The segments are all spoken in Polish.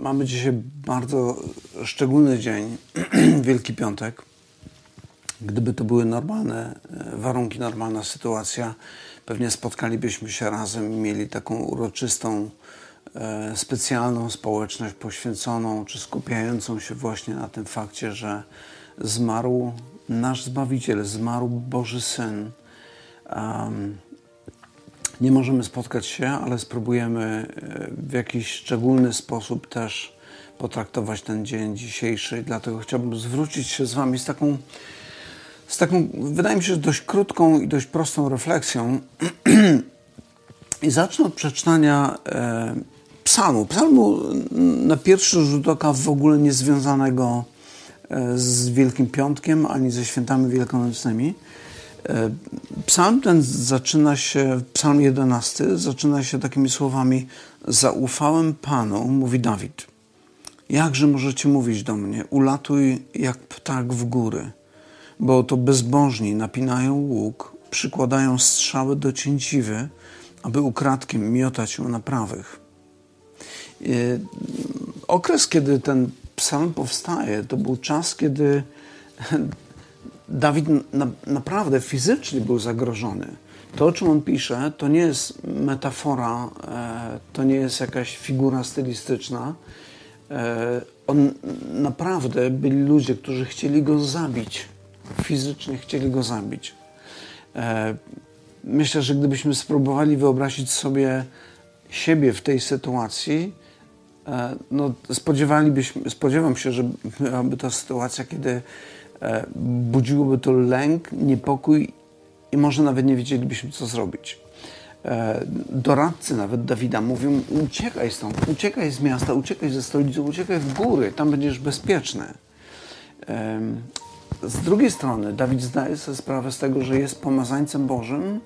Mamy dzisiaj bardzo szczególny dzień, Wielki Piątek. Gdyby to były normalne e, warunki, normalna sytuacja, pewnie spotkalibyśmy się razem i mieli taką uroczystą, e, specjalną społeczność poświęconą czy skupiającą się właśnie na tym fakcie, że zmarł nasz Zbawiciel, zmarł Boży Syn. Um, nie możemy spotkać się, ale spróbujemy e, w jakiś szczególny sposób też potraktować ten dzień dzisiejszy. Dlatego chciałbym zwrócić się z Wami z taką, z taką wydaje mi się, dość krótką i dość prostą refleksją. I zacznę od przeczytania e, psalmu. Psalmu na pierwszy rzut oka w ogóle niezwiązanego e, z Wielkim Piątkiem ani ze świętami wielkanocnymi. E, psalm ten zaczyna się, psalm 11 zaczyna się takimi słowami Zaufałem Panu, mówi Dawid. Jakże możecie mówić do mnie, ulatuj jak ptak w góry, bo to bezbożni napinają łuk, przykładają strzały do cięciwy, aby ukradkiem miotać ją na prawych. E, okres, kiedy ten psalm powstaje, to był czas, kiedy Dawid na, naprawdę fizycznie był zagrożony. To, o czym on pisze, to nie jest metafora, e, to nie jest jakaś figura stylistyczna. E, on naprawdę byli ludzie, którzy chcieli go zabić. Fizycznie chcieli go zabić. E, myślę, że gdybyśmy spróbowali wyobrazić sobie siebie w tej sytuacji, no spodziewalibyśmy, spodziewam się, że byłaby to sytuacja, kiedy budziłoby to lęk, niepokój i może nawet nie wiedzielibyśmy, co zrobić. E, doradcy nawet Dawida mówią: uciekaj stąd, uciekaj z miasta, uciekaj ze stolicy, uciekaj w góry, tam będziesz bezpieczny. Z drugiej strony, Dawid zdaje sobie sprawę z tego, że jest pomazańcem Bożym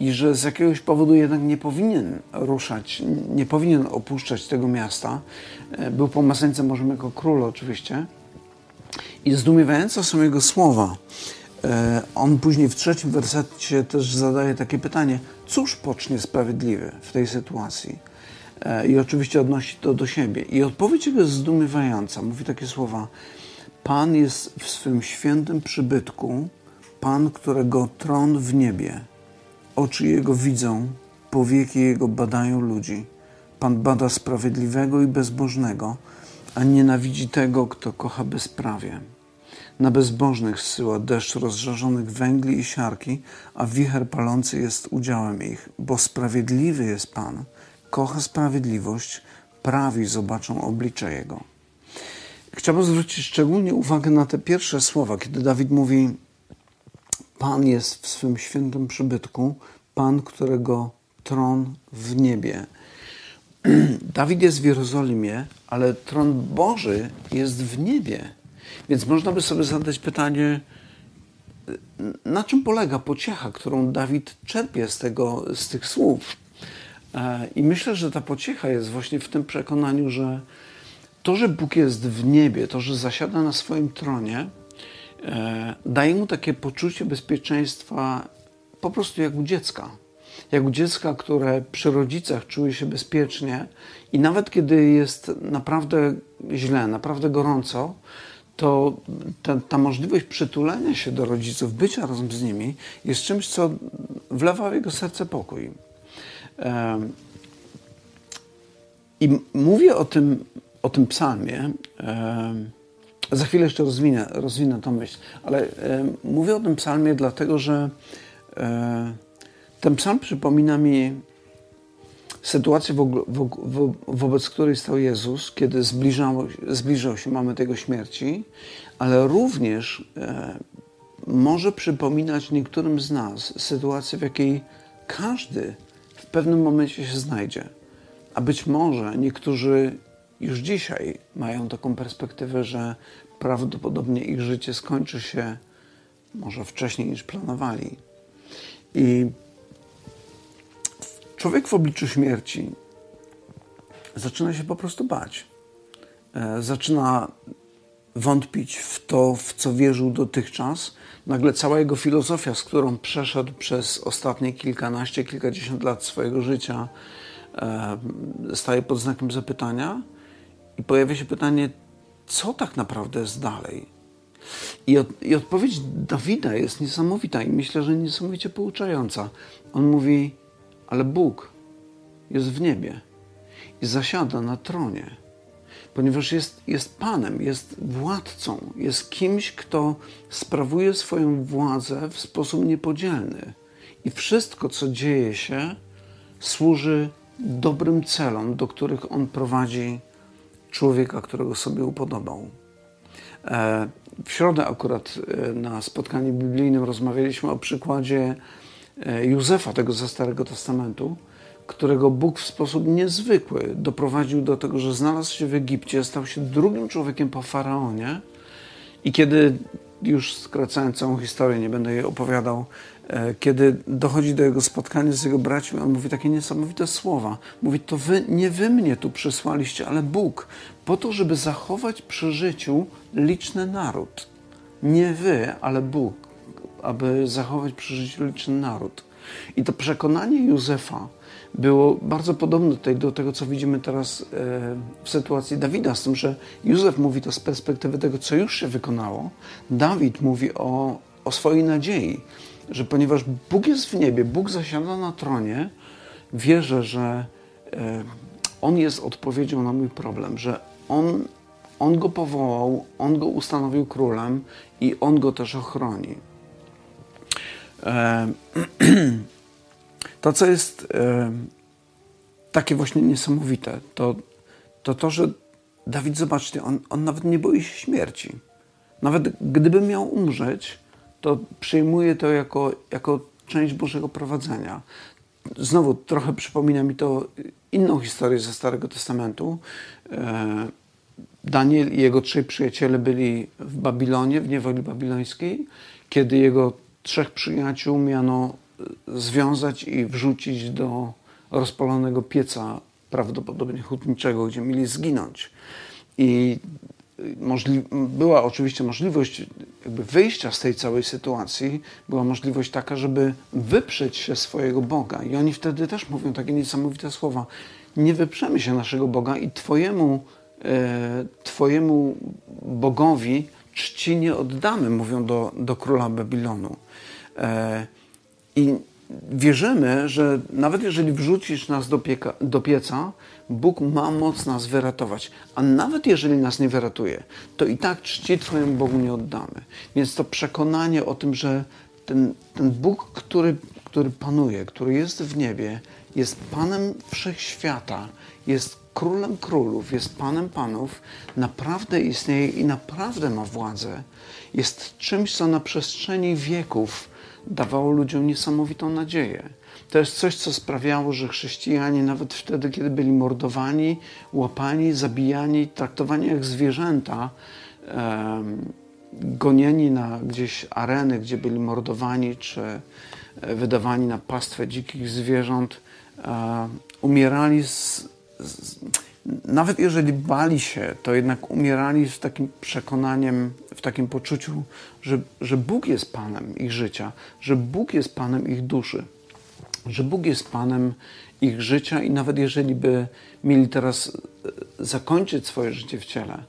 i że z jakiegoś powodu jednak nie powinien ruszać, nie powinien opuszczać tego miasta. E, był pomazańcem Bożym jako król, oczywiście i zdumiewające są jego słowa. E, on później w trzecim wersecie też zadaje takie pytanie: cóż pocznie sprawiedliwy w tej sytuacji? E, I oczywiście odnosi to do siebie. I odpowiedź jego jest zdumiewająca. Mówi takie słowa: Pan jest w swym świętym przybytku, Pan, którego tron w niebie. Oczy jego widzą, powieki jego badają ludzi. Pan bada sprawiedliwego i bezbożnego, a nienawidzi tego, kto kocha bezprawie. Na bezbożnych zsyła deszcz rozżarzonych węgli i siarki, a wicher palący jest udziałem ich, bo sprawiedliwy jest Pan, kocha sprawiedliwość, prawi zobaczą oblicze Jego. Chciałbym zwrócić szczególnie uwagę na te pierwsze słowa, kiedy Dawid mówi: Pan jest w swym świętym przybytku, Pan, którego tron w niebie. Dawid jest w Jerozolimie, ale tron Boży jest w niebie. Więc można by sobie zadać pytanie, na czym polega pociecha, którą Dawid czerpie z, tego, z tych słów. E, I myślę, że ta pociecha jest właśnie w tym przekonaniu, że to, że Bóg jest w niebie, to, że zasiada na swoim tronie, e, daje mu takie poczucie bezpieczeństwa po prostu jak u dziecka. Jak u dziecka, które przy rodzicach czuje się bezpiecznie i nawet kiedy jest naprawdę źle, naprawdę gorąco, to ta, ta, możliwość przytulenia się do rodziców, bycia razem z nimi, jest czymś, co wlewa w jego serce pokój. I mówię o tym, o tym psalmie. Za chwilę jeszcze rozwinę, rozwinę tą myśl, ale mówię o tym psalmie dlatego, że e, ten psalm przypomina mi sytuację, wo, wo, wo, wobec której stał Jezus, kiedy zbliżał, zbliżał się moment Jego śmierci, ale również e, może przypominać niektórym z nas sytuację, w jakiej każdy w pewnym momencie się znajdzie. A być może niektórzy już dzisiaj mają taką perspektywę, że prawdopodobnie ich życie skończy się może wcześniej niż planowali. I Człowiek w obliczu śmierci zaczyna się po prostu bać. E, zaczyna wątpić w to, w co wierzył dotychczas. Nagle cała jego filozofia, z którą przeszedł przez ostatnie kilkanaście, kilkadziesiąt lat swojego życia, e, staje pod znakiem zapytania I pojawia się pytanie, co tak naprawdę jest dalej? I, od, I odpowiedź Dawida jest niesamowita i myślę, że niesamowicie pouczająca. On mówi, ale Bóg jest w niebie i zasiada na tronie, ponieważ jest, jest Panem, jest władcą, jest kimś, kto sprawuje swoją władzę w sposób niepodzielny. I wszystko, co dzieje się, służy dobrym celom, do których On prowadzi człowieka, którego sobie upodobał. E, w środę akurat e, na spotkaniu biblijnym rozmawialiśmy o przykładzie Józefa, tego ze Starego Testamentu, którego Bóg w sposób niezwykły doprowadził do tego, że znalazł się w Egipcie, stał się drugim człowiekiem po faraonie. I kiedy, już skracając całą historię, nie będę jej opowiadał, E, kiedy dochodzi do jego spotkania z jego braćmi, on mówi takie niesamowite słowa. Mówi, to wy, nie wy mnie tu przysłaliście, ale Bóg, po to, żeby zachować przy życiu liczny naród. Nie wy, ale Bóg, aby zachować przy życiu liczny naród. I to przekonanie Józefa było bardzo podobne tutaj do tego, co widzimy teraz e, w sytuacji Dawida, z tym, że Józef mówi to z perspektywy tego, co już się wykonało. Dawid mówi o, o swojej nadziei że ponieważ Bóg jest w niebie, Bóg zasiada na tronie, wierzę, że e, On jest odpowiedzią na mój problem, że On, on go powołał, On go ustanowił królem i On go też ochroni. To, co jest takie właśnie niesamowite, to, to to, że Dawid, zobaczcie, on, on nawet nie boi się śmierci. Nawet gdyby miał umrzeć, to przyjmuję to jako, jako część Bożego prowadzenia. Znowu trochę przypomina mi to inną historię ze Starego Testamentu. E, Daniel i jego trzej przyjaciele byli w Babilonie, w niewoli babilońskiej, kiedy jego trzech przyjaciół miano e, związać i wrzucić do rozpalonego pieca, prawdopodobnie hutniczego, gdzie mieli zginąć. I była oczywiście możliwość jakby wyjścia z tej całej sytuacji, była możliwość taka, żeby wyprzeć się swojego Boga. I oni wtedy też mówią takie niesamowite słowa. Nie wyprzemy się naszego Boga i Twojemu, e, twojemu Bogowi czci nie oddamy, mówią do, do króla Babilonu. E, I wierzymy, że nawet jeżeli wrzucisz nas do, pieka, do pieca, Bóg ma moc nas wyratować. A nawet jeżeli nas nie wyratuje, to i tak czci Twojemu Bogu nie oddamy. Więc to przekonanie o tym, że ten, ten Bóg, który, który panuje, który jest w niebie, jest Panem wszechświata, jest królem królów, jest Panem panów, naprawdę istnieje i naprawdę ma władzę, jest czymś, co na przestrzeni wieków dawało ludziom niesamowitą nadzieję. To jest coś, co sprawiało, że chrześcijanie, nawet wtedy, kiedy byli mordowani, łapani, zabijani, traktowani jak zwierzęta, gonieni na gdzieś areny, gdzie byli mordowani, czy e, wydawani na pastwę dzikich zwierząt, e, umierali z, z nawet jeżeli bali się, to jednak umierali z takim przekonaniem, w takim poczuciu, że, że Bóg jest Panem ich życia, że Bóg jest Panem ich duszy, że Bóg jest Panem ich życia i nawet jeżeli by mieli teraz e, zakończyć swoje życie w ciele,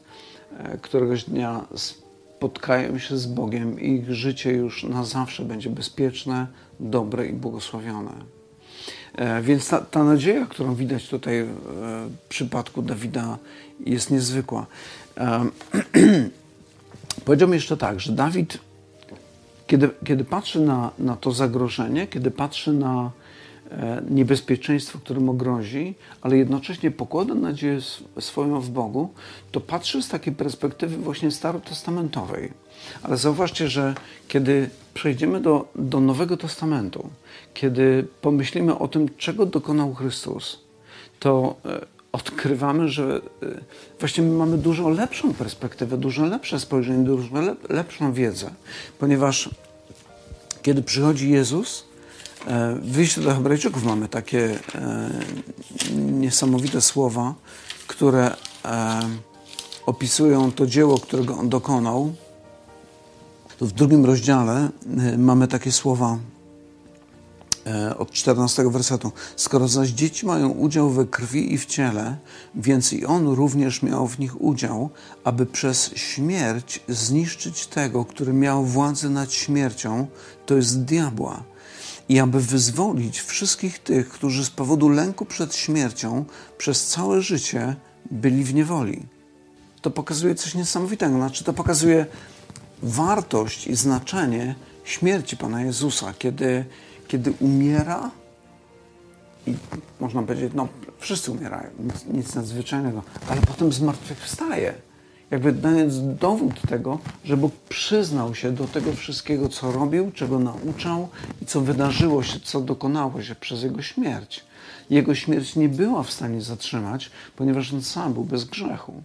e, któregoś dnia spotkają się z Bogiem i ich życie już na zawsze będzie bezpieczne, dobre i błogosławione. E, więc ta, ta nadzieja, którą widać tutaj w przypadku Dawida, jest niezwykła. E, powiedziałbym jeszcze tak, że Dawid, kiedy, kiedy patrzy na, na to zagrożenie, kiedy patrzy na e, niebezpieczeństwo, które mu grozi, ale jednocześnie pokłada nadzieję swoją w Bogu, to patrzy z takiej perspektywy właśnie starotestamentowej. Ale zauważcie, że kiedy przejdziemy do, do Nowego Testamentu, kiedy pomyślimy o tym, czego dokonał Chrystus, to e, odkrywamy, że e, właśnie my mamy dużo lepszą perspektywę, dużo lepsze spojrzenie, dużo lepszą wiedzę, ponieważ kiedy przychodzi Jezus, e, w liście do Hebrajczyków mamy takie niesamowite słowa, które opisują to dzieło, którego On dokonał. W drugim rozdziale mamy takie słowa E, od 14 wersetu. Skoro zaś dzieci mają udział we krwi i w ciele, więc i on również miał w nich udział, aby przez śmierć zniszczyć tego, który miał władzę nad śmiercią, to jest diabła, i aby wyzwolić wszystkich tych, którzy z powodu lęku przed śmiercią przez całe życie byli w niewoli. To pokazuje coś niesamowitego, znaczy to pokazuje wartość i znaczenie śmierci Pana Jezusa, kiedy kiedy umiera, i można powiedzieć, no wszyscy umierają, nic, nic nadzwyczajnego, ale potem zmartwychwstaje. Jakby dając dowód tego, że Bóg przyznał się do tego wszystkiego, co robił, czego nauczał i co wydarzyło się, co dokonało się przez Jego śmierć. Jego śmierć nie była w stanie zatrzymać, ponieważ On sam był bez grzechu.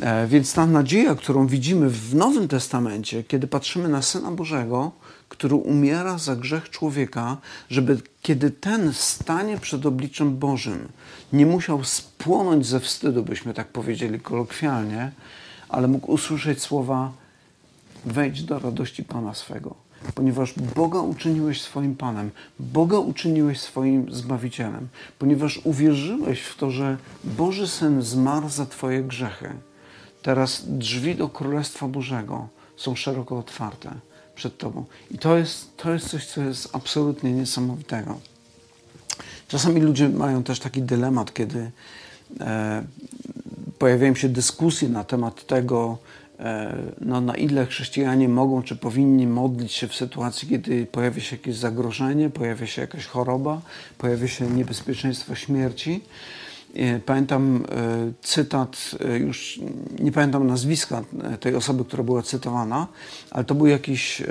E, więc ta nadzieja, którą widzimy w Nowym Testamencie, kiedy patrzymy na Syna Bożego, który umiera za grzech człowieka, żeby kiedy ten stanie przed obliczem Bożym, nie musiał spłonąć ze wstydu, byśmy tak powiedzieli kolokwialnie, ale mógł usłyszeć słowa: Wejdź do radości Pana swego, ponieważ Boga uczyniłeś swoim Panem, Boga uczyniłeś swoim Zbawicielem, ponieważ uwierzyłeś w to, że Boży Syn zmarł za Twoje grzechy. Teraz drzwi do Królestwa Bożego są szeroko otwarte przed Tobą. I to jest, to jest coś, co jest absolutnie niesamowitego. Czasami ludzie mają też taki dylemat, kiedy e, pojawiają się dyskusje na temat tego, e, no, na ile chrześcijanie mogą czy powinni modlić się w sytuacji, kiedy pojawia się jakieś zagrożenie, pojawia się jakaś choroba, pojawia się niebezpieczeństwo śmierci. E, pamiętam e, cytat, e, już nie pamiętam nazwiska tej osoby, która była cytowana, ale to był jakiś,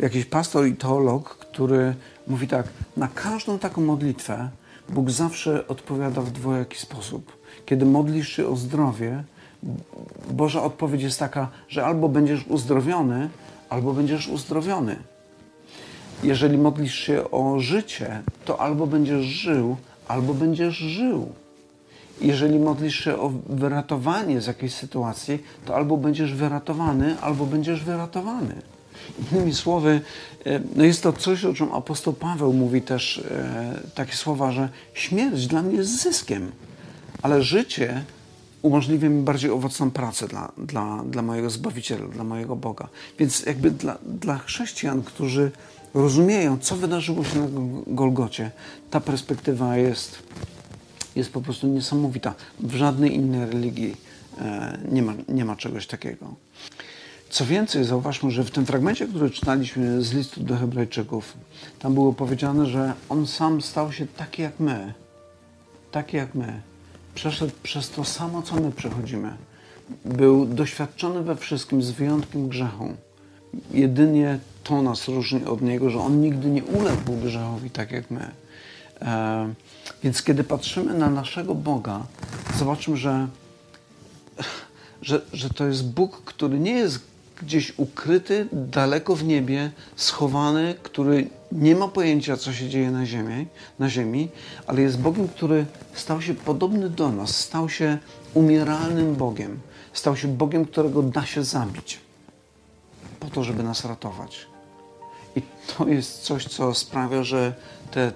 jakiś pastor i teolog, który mówi tak: Na każdą taką modlitwę Bóg zawsze odpowiada w dwojaki sposób. Kiedy modlisz się o zdrowie, Boża odpowiedź jest taka, że albo będziesz uzdrowiony, albo będziesz uzdrowiony. Jeżeli modlisz się o życie, to albo będziesz żył, albo będziesz żył jeżeli modlisz się o wyratowanie z jakiejś sytuacji, to albo będziesz wyratowany, albo będziesz wyratowany. Innymi słowy, e, no jest to coś, o czym apostoł Paweł mówi też e, takie słowa, że śmierć dla mnie jest zyskiem, ale życie umożliwia mi bardziej owocną pracę dla, dla, dla mojego Zbawiciela, dla mojego Boga. Więc jakby dla, dla chrześcijan, którzy rozumieją, co wydarzyło się na Golgocie, ta perspektywa jest jest po prostu niesamowita. W żadnej innej religii e, nie ma, nie ma czegoś takiego. Co więcej, zauważmy, że w tym fragmencie, który czytaliśmy z listu do Hebrajczyków, tam było powiedziane, że on sam stał się taki jak my. Taki jak my. Przeszedł przez to samo, co my przechodzimy. Był doświadczony we wszystkim z wyjątkiem grzechu. Jedynie to nas różni od niego, że on nigdy nie uległ grzechowi tak jak my. E, więc kiedy patrzymy na naszego Boga, zobaczymy, że, że, że to jest Bóg, który nie jest gdzieś ukryty, daleko w niebie, schowany, który nie ma pojęcia, co się dzieje na ziemi, na ziemi, ale jest Bogiem, który stał się podobny do nas, stał się umieralnym Bogiem, stał się Bogiem, którego da się zabić, po to, żeby nas ratować. I to jest coś, co sprawia, że te,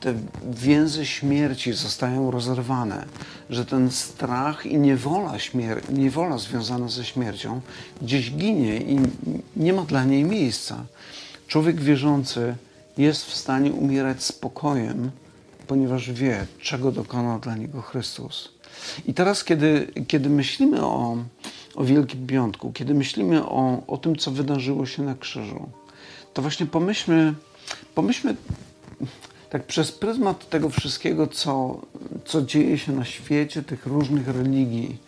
te więzy śmierci zostają rozerwane, że ten strach i niewola, śmier- niewola związana ze śmiercią gdzieś ginie i nie ma dla niej miejsca. Człowiek wierzący jest w stanie umierać spokojem, ponieważ wie, czego dokonał dla niego Chrystus. I teraz, kiedy, kiedy myślimy o, o Wielkim Piątku, kiedy myślimy o, o tym, co wydarzyło się na krzyżu, to właśnie pomyślmy, pomyślmy tak przez pryzmat tego wszystkiego, co, co dzieje się na świecie, tych różnych religii.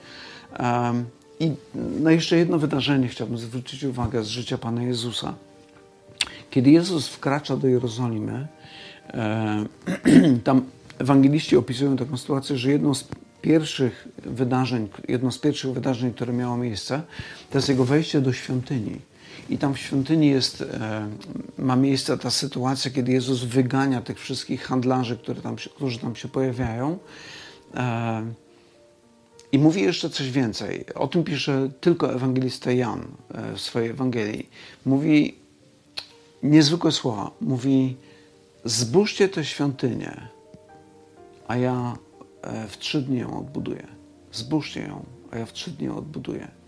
Um, I na jeszcze jedno wydarzenie chciałbym zwrócić uwagę z życia Pana Jezusa. Kiedy Jezus wkracza do Jerozolimy, um, tam ewangeliści opisują taką sytuację, że jedną z pierwszych wydarzeń, jedno z pierwszych wydarzeń, które miało miejsce, to jest jego wejście do świątyni. I tam w świątyni jest, e, ma miejsce ta sytuacja, kiedy Jezus wygania tych wszystkich handlarzy, które tam którzy tam się pojawiają. E, I mówi jeszcze coś więcej. O tym pisze tylko ewangelista Jan e, w swojej Ewangelii. Mówi niezwykłe słowa. Mówi, zbóżcie tę świątynię, a ja w trzy dni ją odbuduję. Zbóżcie ją, a ja w trzy dni ją odbuduję.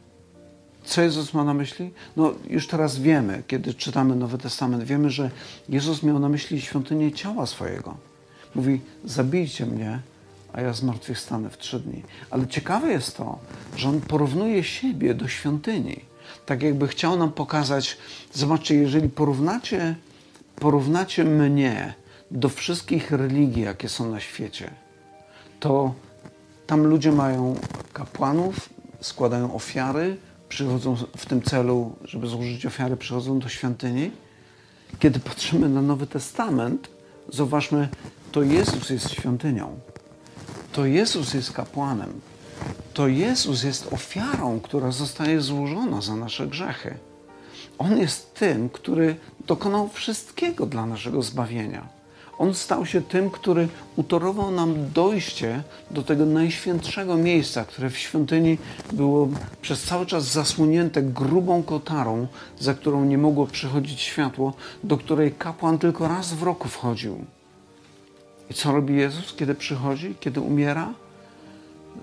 Co Jezus ma na myśli? No, już teraz wiemy, kiedy czytamy Nowy Testament, wiemy, że Jezus miał na myśli świątynię ciała swojego. Mówi: Zabijcie mnie, a ja zmartwychwstanę w trzy dni. Ale ciekawe jest to, że on porównuje siebie do świątyni. Tak jakby chciał nam pokazać, zobaczcie, jeżeli porównacie, porównacie mnie do wszystkich religii, jakie są na świecie, to tam ludzie mają kapłanów, składają ofiary, przychodzą w tym celu, żeby złożyć ofiary, przychodzą do świątyni. Kiedy patrzymy na Nowy Testament, zauważmy, to Jezus jest świątynią. To Jezus jest kapłanem. To Jezus jest ofiarą, która zostaje złożona za nasze grzechy. On jest tym, który dokonał wszystkiego dla naszego zbawienia. On stał się tym, który utorował nam dojście do tego najświętszego miejsca, które w świątyni było przez cały czas zasłonięte grubą kotarą, za którą nie mogło przychodzić światło, do której kapłan tylko raz w roku wchodził. I co robi Jezus, kiedy przychodzi, kiedy umiera?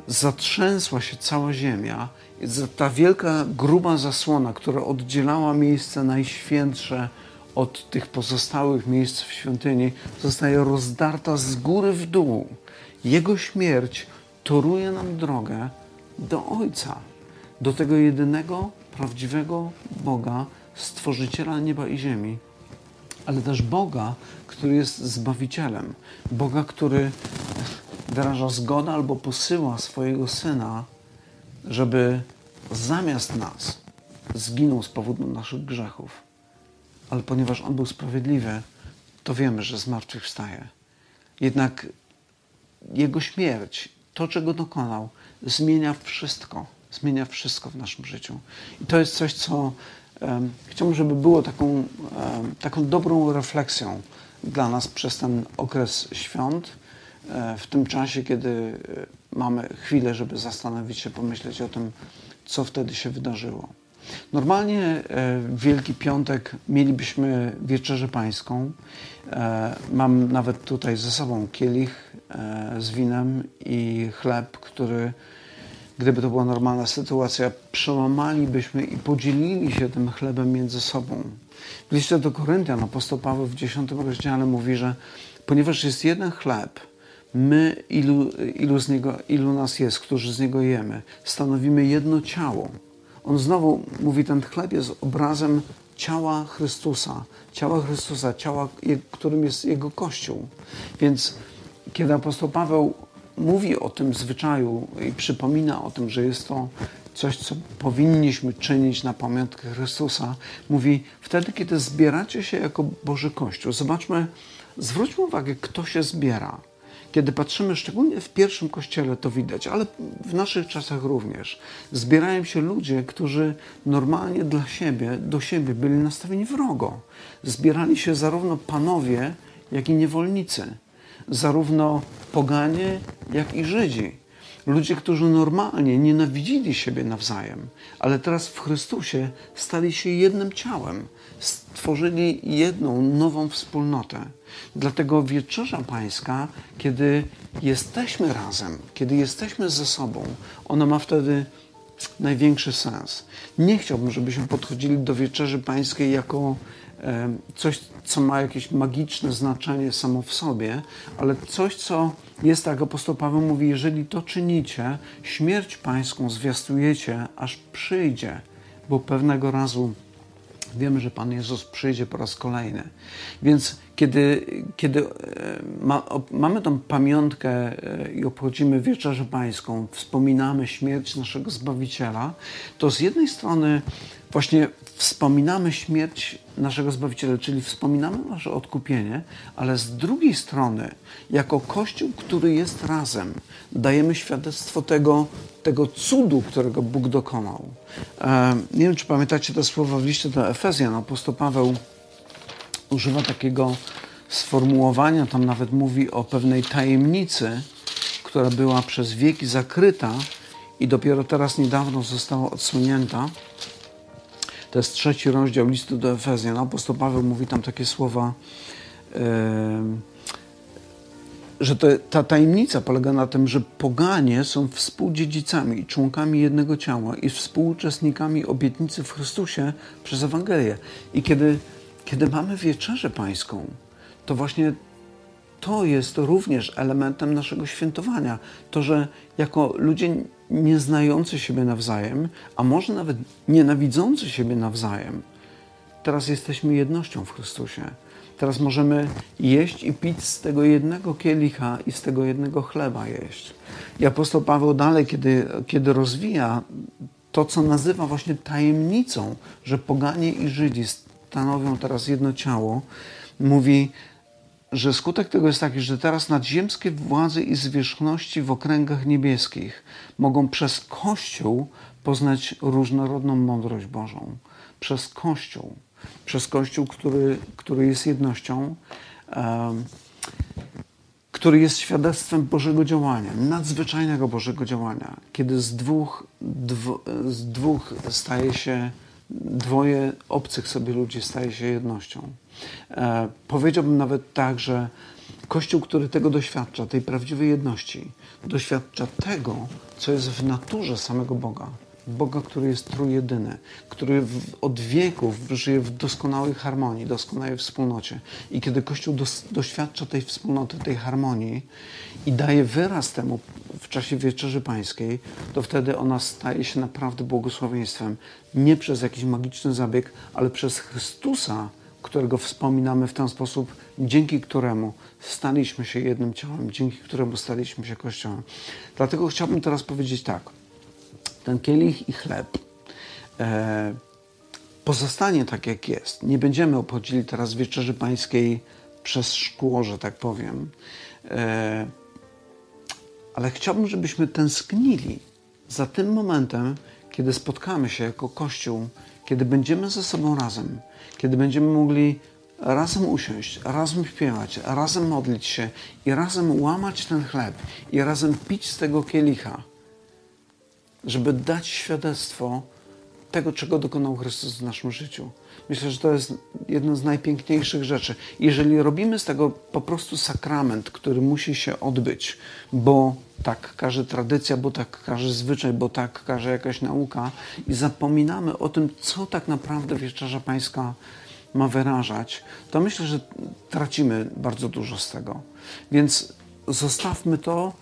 Zatrzęsła się cała ziemia ta wielka, gruba zasłona, która oddzielała miejsce najświętsze od tych pozostałych miejsc w świątyni, zostaje rozdarta z góry w dół. Jego śmierć toruje nam drogę do Ojca, do tego jedynego, prawdziwego Boga, Stworzyciela nieba i ziemi, ale też Boga, który jest Zbawicielem, Boga, który wyraża zgodę albo posyła swojego Syna, żeby zamiast nas zginął z powodu naszych grzechów ale ponieważ On był sprawiedliwy, to wiemy, że zmartwychwstaje. Jednak Jego śmierć, to czego dokonał, zmienia wszystko. Zmienia wszystko w naszym życiu. I to jest coś, co um, chciałbym, żeby było taką, um, taką dobrą refleksją dla nas przez ten okres świąt, e, w tym czasie, kiedy e, mamy chwilę, żeby zastanowić się, pomyśleć o tym, co wtedy się wydarzyło. Normalnie e, w Wielki Piątek mielibyśmy wieczerzę pańską. E, mam nawet tutaj ze sobą kielich e, z winem i chleb, który, gdyby to była normalna sytuacja, przełamalibyśmy i podzielili się tym chlebem między sobą. W liście do Koryntian apostoł Paweł w 10 rozdziale mówi, że ponieważ jest jeden chleb, my, ilu, ilu, z niego, ilu nas jest, którzy z niego jemy, stanowimy jedno ciało. On znowu mówi, ten chleb jest obrazem ciała Chrystusa, ciała Chrystusa, ciała, którym jest Jego Kościół. Więc kiedy apostoł Paweł mówi o tym zwyczaju i przypomina o tym, że jest to coś, co powinniśmy czynić na pamiątkę Chrystusa, mówi wtedy, kiedy zbieracie się jako Boży Kościół. Zobaczmy, zwróćmy uwagę, kto się zbiera. Kiedy patrzymy, szczególnie w pierwszym kościele to widać, ale w naszych czasach również, zbierają się ludzie, którzy normalnie dla siebie, do siebie byli nastawieni wrogo. Zbierali się zarówno panowie, jak i niewolnicy, zarówno poganie, jak i Żydzi. Ludzie, którzy normalnie nienawidzili siebie nawzajem, ale teraz w Chrystusie stali się jednym ciałem, stworzyli jedną nową wspólnotę. Dlatego wieczerza pańska, kiedy jesteśmy razem, kiedy jesteśmy ze sobą, ona ma wtedy największy sens. Nie chciałbym, żebyśmy podchodzili do wieczerzy pańskiej jako coś, co ma jakieś magiczne znaczenie samo w sobie, ale coś, co jest, jak apostoł Paweł mówi, jeżeli to czynicie, śmierć pańską zwiastujecie, aż przyjdzie, bo pewnego razu wiemy, że Pan Jezus przyjdzie po raz kolejny. Więc kiedy, kiedy e, ma, mamy tą pamiątkę e, i obchodzimy Wieczerzę Pańską, wspominamy śmierć naszego Zbawiciela, to z jednej strony właśnie wspominamy śmierć naszego Zbawiciela, czyli wspominamy nasze odkupienie, ale z drugiej strony, jako Kościół, który jest razem, dajemy świadectwo tego, tego cudu, którego Bóg dokonał. E, nie wiem, czy pamiętacie te słowa w liście do Efezjan. Apostoł Paweł używa takiego sformułowania, tam nawet mówi o pewnej tajemnicy, która była przez wieki zakryta i dopiero teraz niedawno została odsłonięta. To jest trzeci rozdział listu do Efezjan. Apostoł Paweł mówi tam takie słowa. że ta tajemnica polega na tym, że poganie są współdziedzicami członkami jednego ciała i współuczestnikami obietnicy w Chrystusie przez Ewangelię. I kiedy, kiedy mamy wieczerzę pańską, to właśnie to jest również elementem naszego świętowania. To, że jako ludzie nieznający siebie nawzajem, a może nawet nienawidzący siebie nawzajem, teraz jesteśmy jednością w Chrystusie. Teraz możemy jeść i pić z tego jednego kielicha i z tego jednego chleba jeść. I apostoł Paweł dalej, kiedy, kiedy rozwija to, co nazywa właśnie tajemnicą, że poganie i Żydzi stanowią teraz jedno ciało, mówi, że skutek tego jest taki, że teraz nadziemskie władze i zwierzchności w okręgach niebieskich mogą przez Kościół poznać różnorodną mądrość Bożą. Przez Kościół. Przez Kościół, który, który jest jednością, um, który jest świadectwem Bożego działania, nadzwyczajnego Bożego działania, kiedy z dwóch, dw, z dwóch staje się dwoje obcych sobie ludzi staje się jednością. E, powiedziałbym nawet tak, że Kościół, który tego doświadcza, tej prawdziwej jedności, doświadcza tego, co jest w naturze samego Boga. Boga, który jest trójjedyny, który w, od wieków żyje w doskonałej harmonii, doskonałej wspólnocie. I kiedy Kościół dos, doświadcza tej wspólnoty, tej harmonii i daje wyraz temu w czasie Wieczerzy Pańskiej, to wtedy ona staje się naprawdę błogosławieństwem. Nie przez jakiś magiczny zabieg, ale przez Chrystusa, którego wspominamy w ten sposób, dzięki któremu staliśmy się jednym ciałem, dzięki któremu staliśmy się Kościołem. Dlatego chciałbym teraz powiedzieć tak. Ten kielich i chleb e, pozostanie tak, jak jest. Nie będziemy obchodzili teraz Wieczerzy Pańskiej przez szkło, że tak powiem. E, ale chciałbym, żebyśmy tęsknili za tym momentem, kiedy spotkamy się jako Kościół, kiedy będziemy ze sobą razem, kiedy będziemy mogli razem usiąść, razem śpiewać, razem modlić się i razem łamać ten chleb i razem pić z tego kielicha, żeby dać świadectwo tego, czego dokonał Chrystus w naszym życiu. Myślę, że to jest jedna z najpiękniejszych rzeczy. Jeżeli robimy z tego po prostu sakrament, który musi się odbyć, bo tak każe tradycja, bo tak każe zwyczaj, bo tak każe jakaś nauka i zapominamy o tym, co tak naprawdę Wieczerza Pańska ma wyrażać, to myślę, że tracimy bardzo dużo z tego. Więc zostawmy to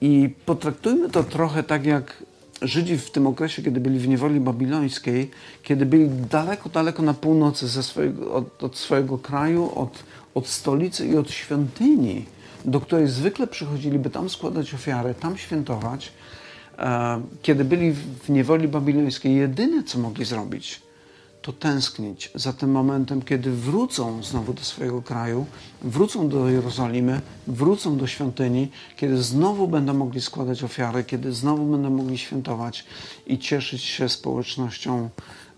i potraktujmy to trochę tak jak Żydzi w tym okresie, kiedy byli w niewoli babilońskiej, kiedy byli daleko, daleko na północy ze swojego, od, od swojego kraju, od, od stolicy i od świątyni, do której zwykle przychodzili, by tam składać ofiary, tam świętować, e, kiedy byli w niewoli babilońskiej, jedyne co mogli zrobić, to tęsknić za tym momentem, kiedy wrócą znowu do swojego kraju, wrócą do Jerozolimy, wrócą do świątyni, kiedy znowu będą mogli składać ofiary, kiedy znowu będą mogli świętować i cieszyć się społecznością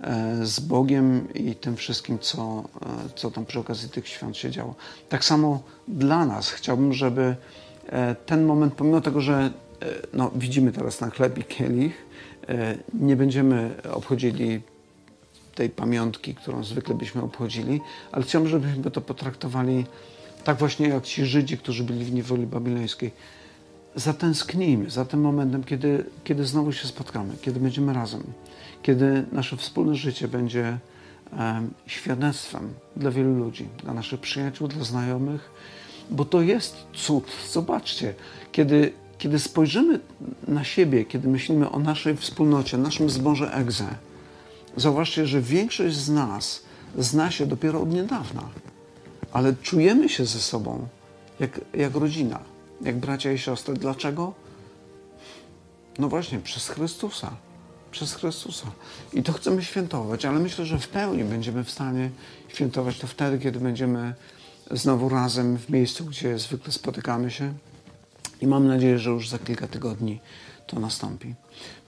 e, z Bogiem i tym wszystkim, co, e, co tam przy okazji tych świąt się działo. Tak samo dla nas chciałbym, żeby e, ten moment, pomimo tego, że no, widzimy teraz na chleb i kielich, nie będziemy obchodzili tej pamiątki, którą zwykle byśmy obchodzili, ale chciałbym, żebyśmy to potraktowali tak właśnie jak ci Żydzi, którzy byli w niewoli babilońskiej. Zatęsknijmy za tym momentem, kiedy, kiedy znowu się spotkamy, kiedy będziemy razem, kiedy nasze wspólne życie będzie um, świadectwem dla wielu ludzi, dla naszych przyjaciół, dla znajomych, bo to jest cud. Zobaczcie, kiedy, kiedy spojrzymy na siebie, kiedy myślimy o naszej wspólnocie, naszym zborze egze, Zauważcie, że większość z nas zna się dopiero od niedawna, ale czujemy się ze sobą jak, jak rodzina, jak bracia i siostry. Dlaczego? No właśnie, przez Chrystusa. Przez Chrystusa. I to chcemy świętować, ale myślę, że w pełni będziemy w stanie świętować to wtedy, kiedy będziemy znowu razem w miejscu, gdzie zwykle spotykamy się. I mam nadzieję, że już za kilka tygodni to nastąpi.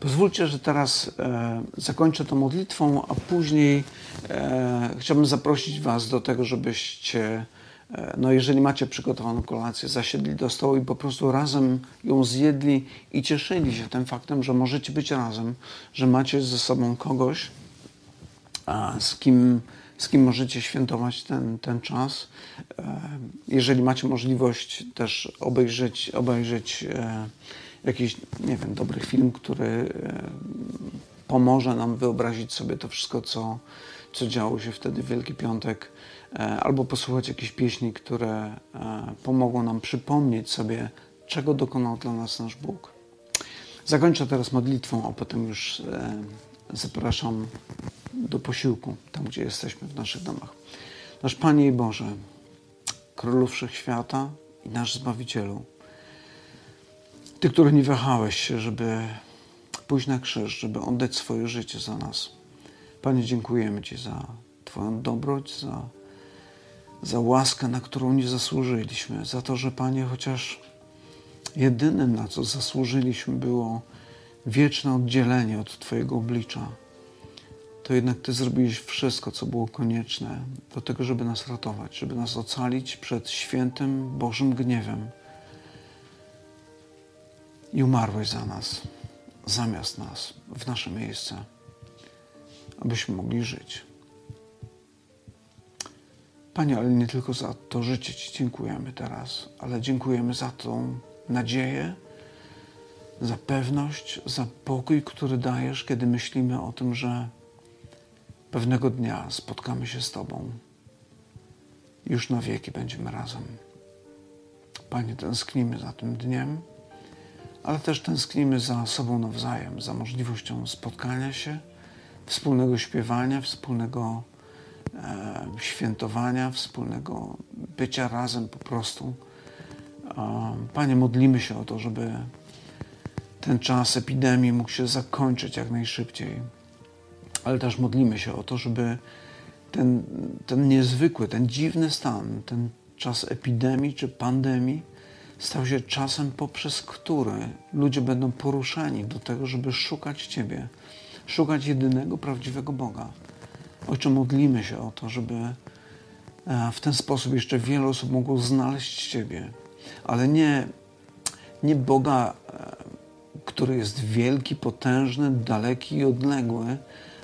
Pozwólcie, że teraz e, zakończę tą modlitwą, a później e, chciałbym zaprosić Was do tego, żebyście, e, no jeżeli macie przygotowaną kolację, zasiedli do stołu i po prostu razem ją zjedli i cieszyli się tym faktem, że możecie być razem, że macie ze sobą kogoś, a, z kim z kim możecie świętować ten, ten czas. E, jeżeli macie możliwość też obejrzeć, obejrzeć e, jakiś, nie wiem, dobry film, który e, pomoże nam wyobrazić sobie to wszystko, co, co działo się wtedy w Wielki Piątek, albo posłuchać jakieś pieśni, które pomogą nam przypomnieć sobie, czego dokonał dla nas nasz Bóg. Zakończę teraz modlitwą, a potem już zapraszam do posiłku, tam gdzie jesteśmy w naszych domach. Nasz Panie i Boże, Królu Wszechświata i nasz Zbawicielu, Ty, który nie wahałeś się, żeby pójść na krzyż, żeby oddać swoje życie za nas. Panie, dziękujemy Ci za Twoją dobroć, za, za łaskę, na którą nie zasłużyliśmy, za to, że Panie, chociaż jedynym, na co zasłużyliśmy, było wieczne oddzielenie od Twojego oblicza to jednak Ty zrobiłeś wszystko, co było konieczne do tego, żeby nas ratować, żeby nas ocalić przed świętym Bożym gniewem. I umarłeś za nas, zamiast nas, w nasze miejsce, abyśmy mogli żyć. Panie, ale nie tylko za to życie Ci dziękujemy teraz, ale dziękujemy za tą nadzieję, za pewność, za pokój, który dajesz, kiedy myślimy o tym, że Pewnego dnia spotkamy się z Tobą. Już na wieki będziemy razem. Panie, tęsknimy za tym dniem, ale też tęsknimy za sobą nawzajem, za możliwością spotkania się, wspólnego śpiewania, wspólnego e, świętowania, wspólnego bycia razem po prostu. E, Panie, modlimy się o to, żeby ten czas epidemii mógł się zakończyć jak najszybciej ale też modlimy się o to, żeby ten, ten niezwykły, ten dziwny stan, ten czas epidemii czy pandemii stał się czasem, poprzez który ludzie będą poruszani do tego, żeby szukać Ciebie, szukać jedynego prawdziwego Boga. Ojcze, modlimy się o to, żeby e, w ten sposób jeszcze wiele osób mogło znaleźć Ciebie, ale nie, nie Boga, e, który jest wielki, potężny, daleki i odległy,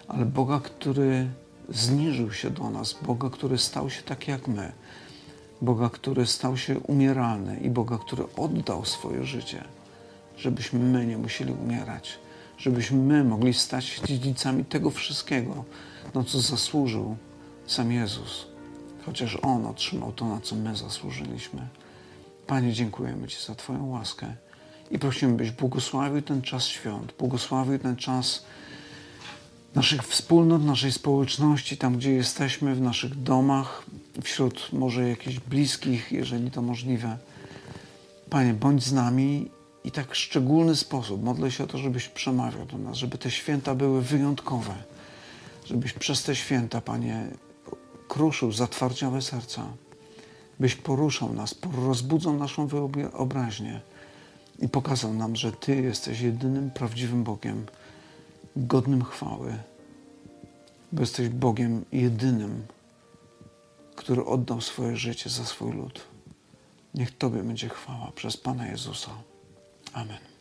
ale Boga, który zniżył się do nas, Boga, który stał się taki jak my, Boga, który stał się umieralny i Boga, który oddał swoje życie, żebyśmy my nie musieli umierać, żebyśmy my mogli stać się dziedzicami tego wszystkiego, na co zasłużył sam Jezus, chociaż On otrzymał to, na co my zasłużyliśmy. Panie, dziękujemy Ci za Twoją łaskę i prosimy, byś błogosławił ten czas świąt, błogosławił ten czas naszych wspólnot, naszej społeczności, tam gdzie jesteśmy, w naszych domach, wśród może jakichś bliskich, jeżeli to możliwe. Panie, bądź z nami i tak w szczególny sposób modlę się o to, żebyś przemawiał do nas, żeby te święta były wyjątkowe, żebyś przez te święta, Panie, kruszył zatwardziałe serca, byś poruszał nas, rozbudzał naszą wyobraźnię i pokazał nam, że Ty jesteś jedynym prawdziwym Bogiem godnym chwały, bo jesteś Bogiem jedynym, który oddał swoje życie za swój lud. Niech Tobie będzie chwała przez Pana Jezusa. Amen.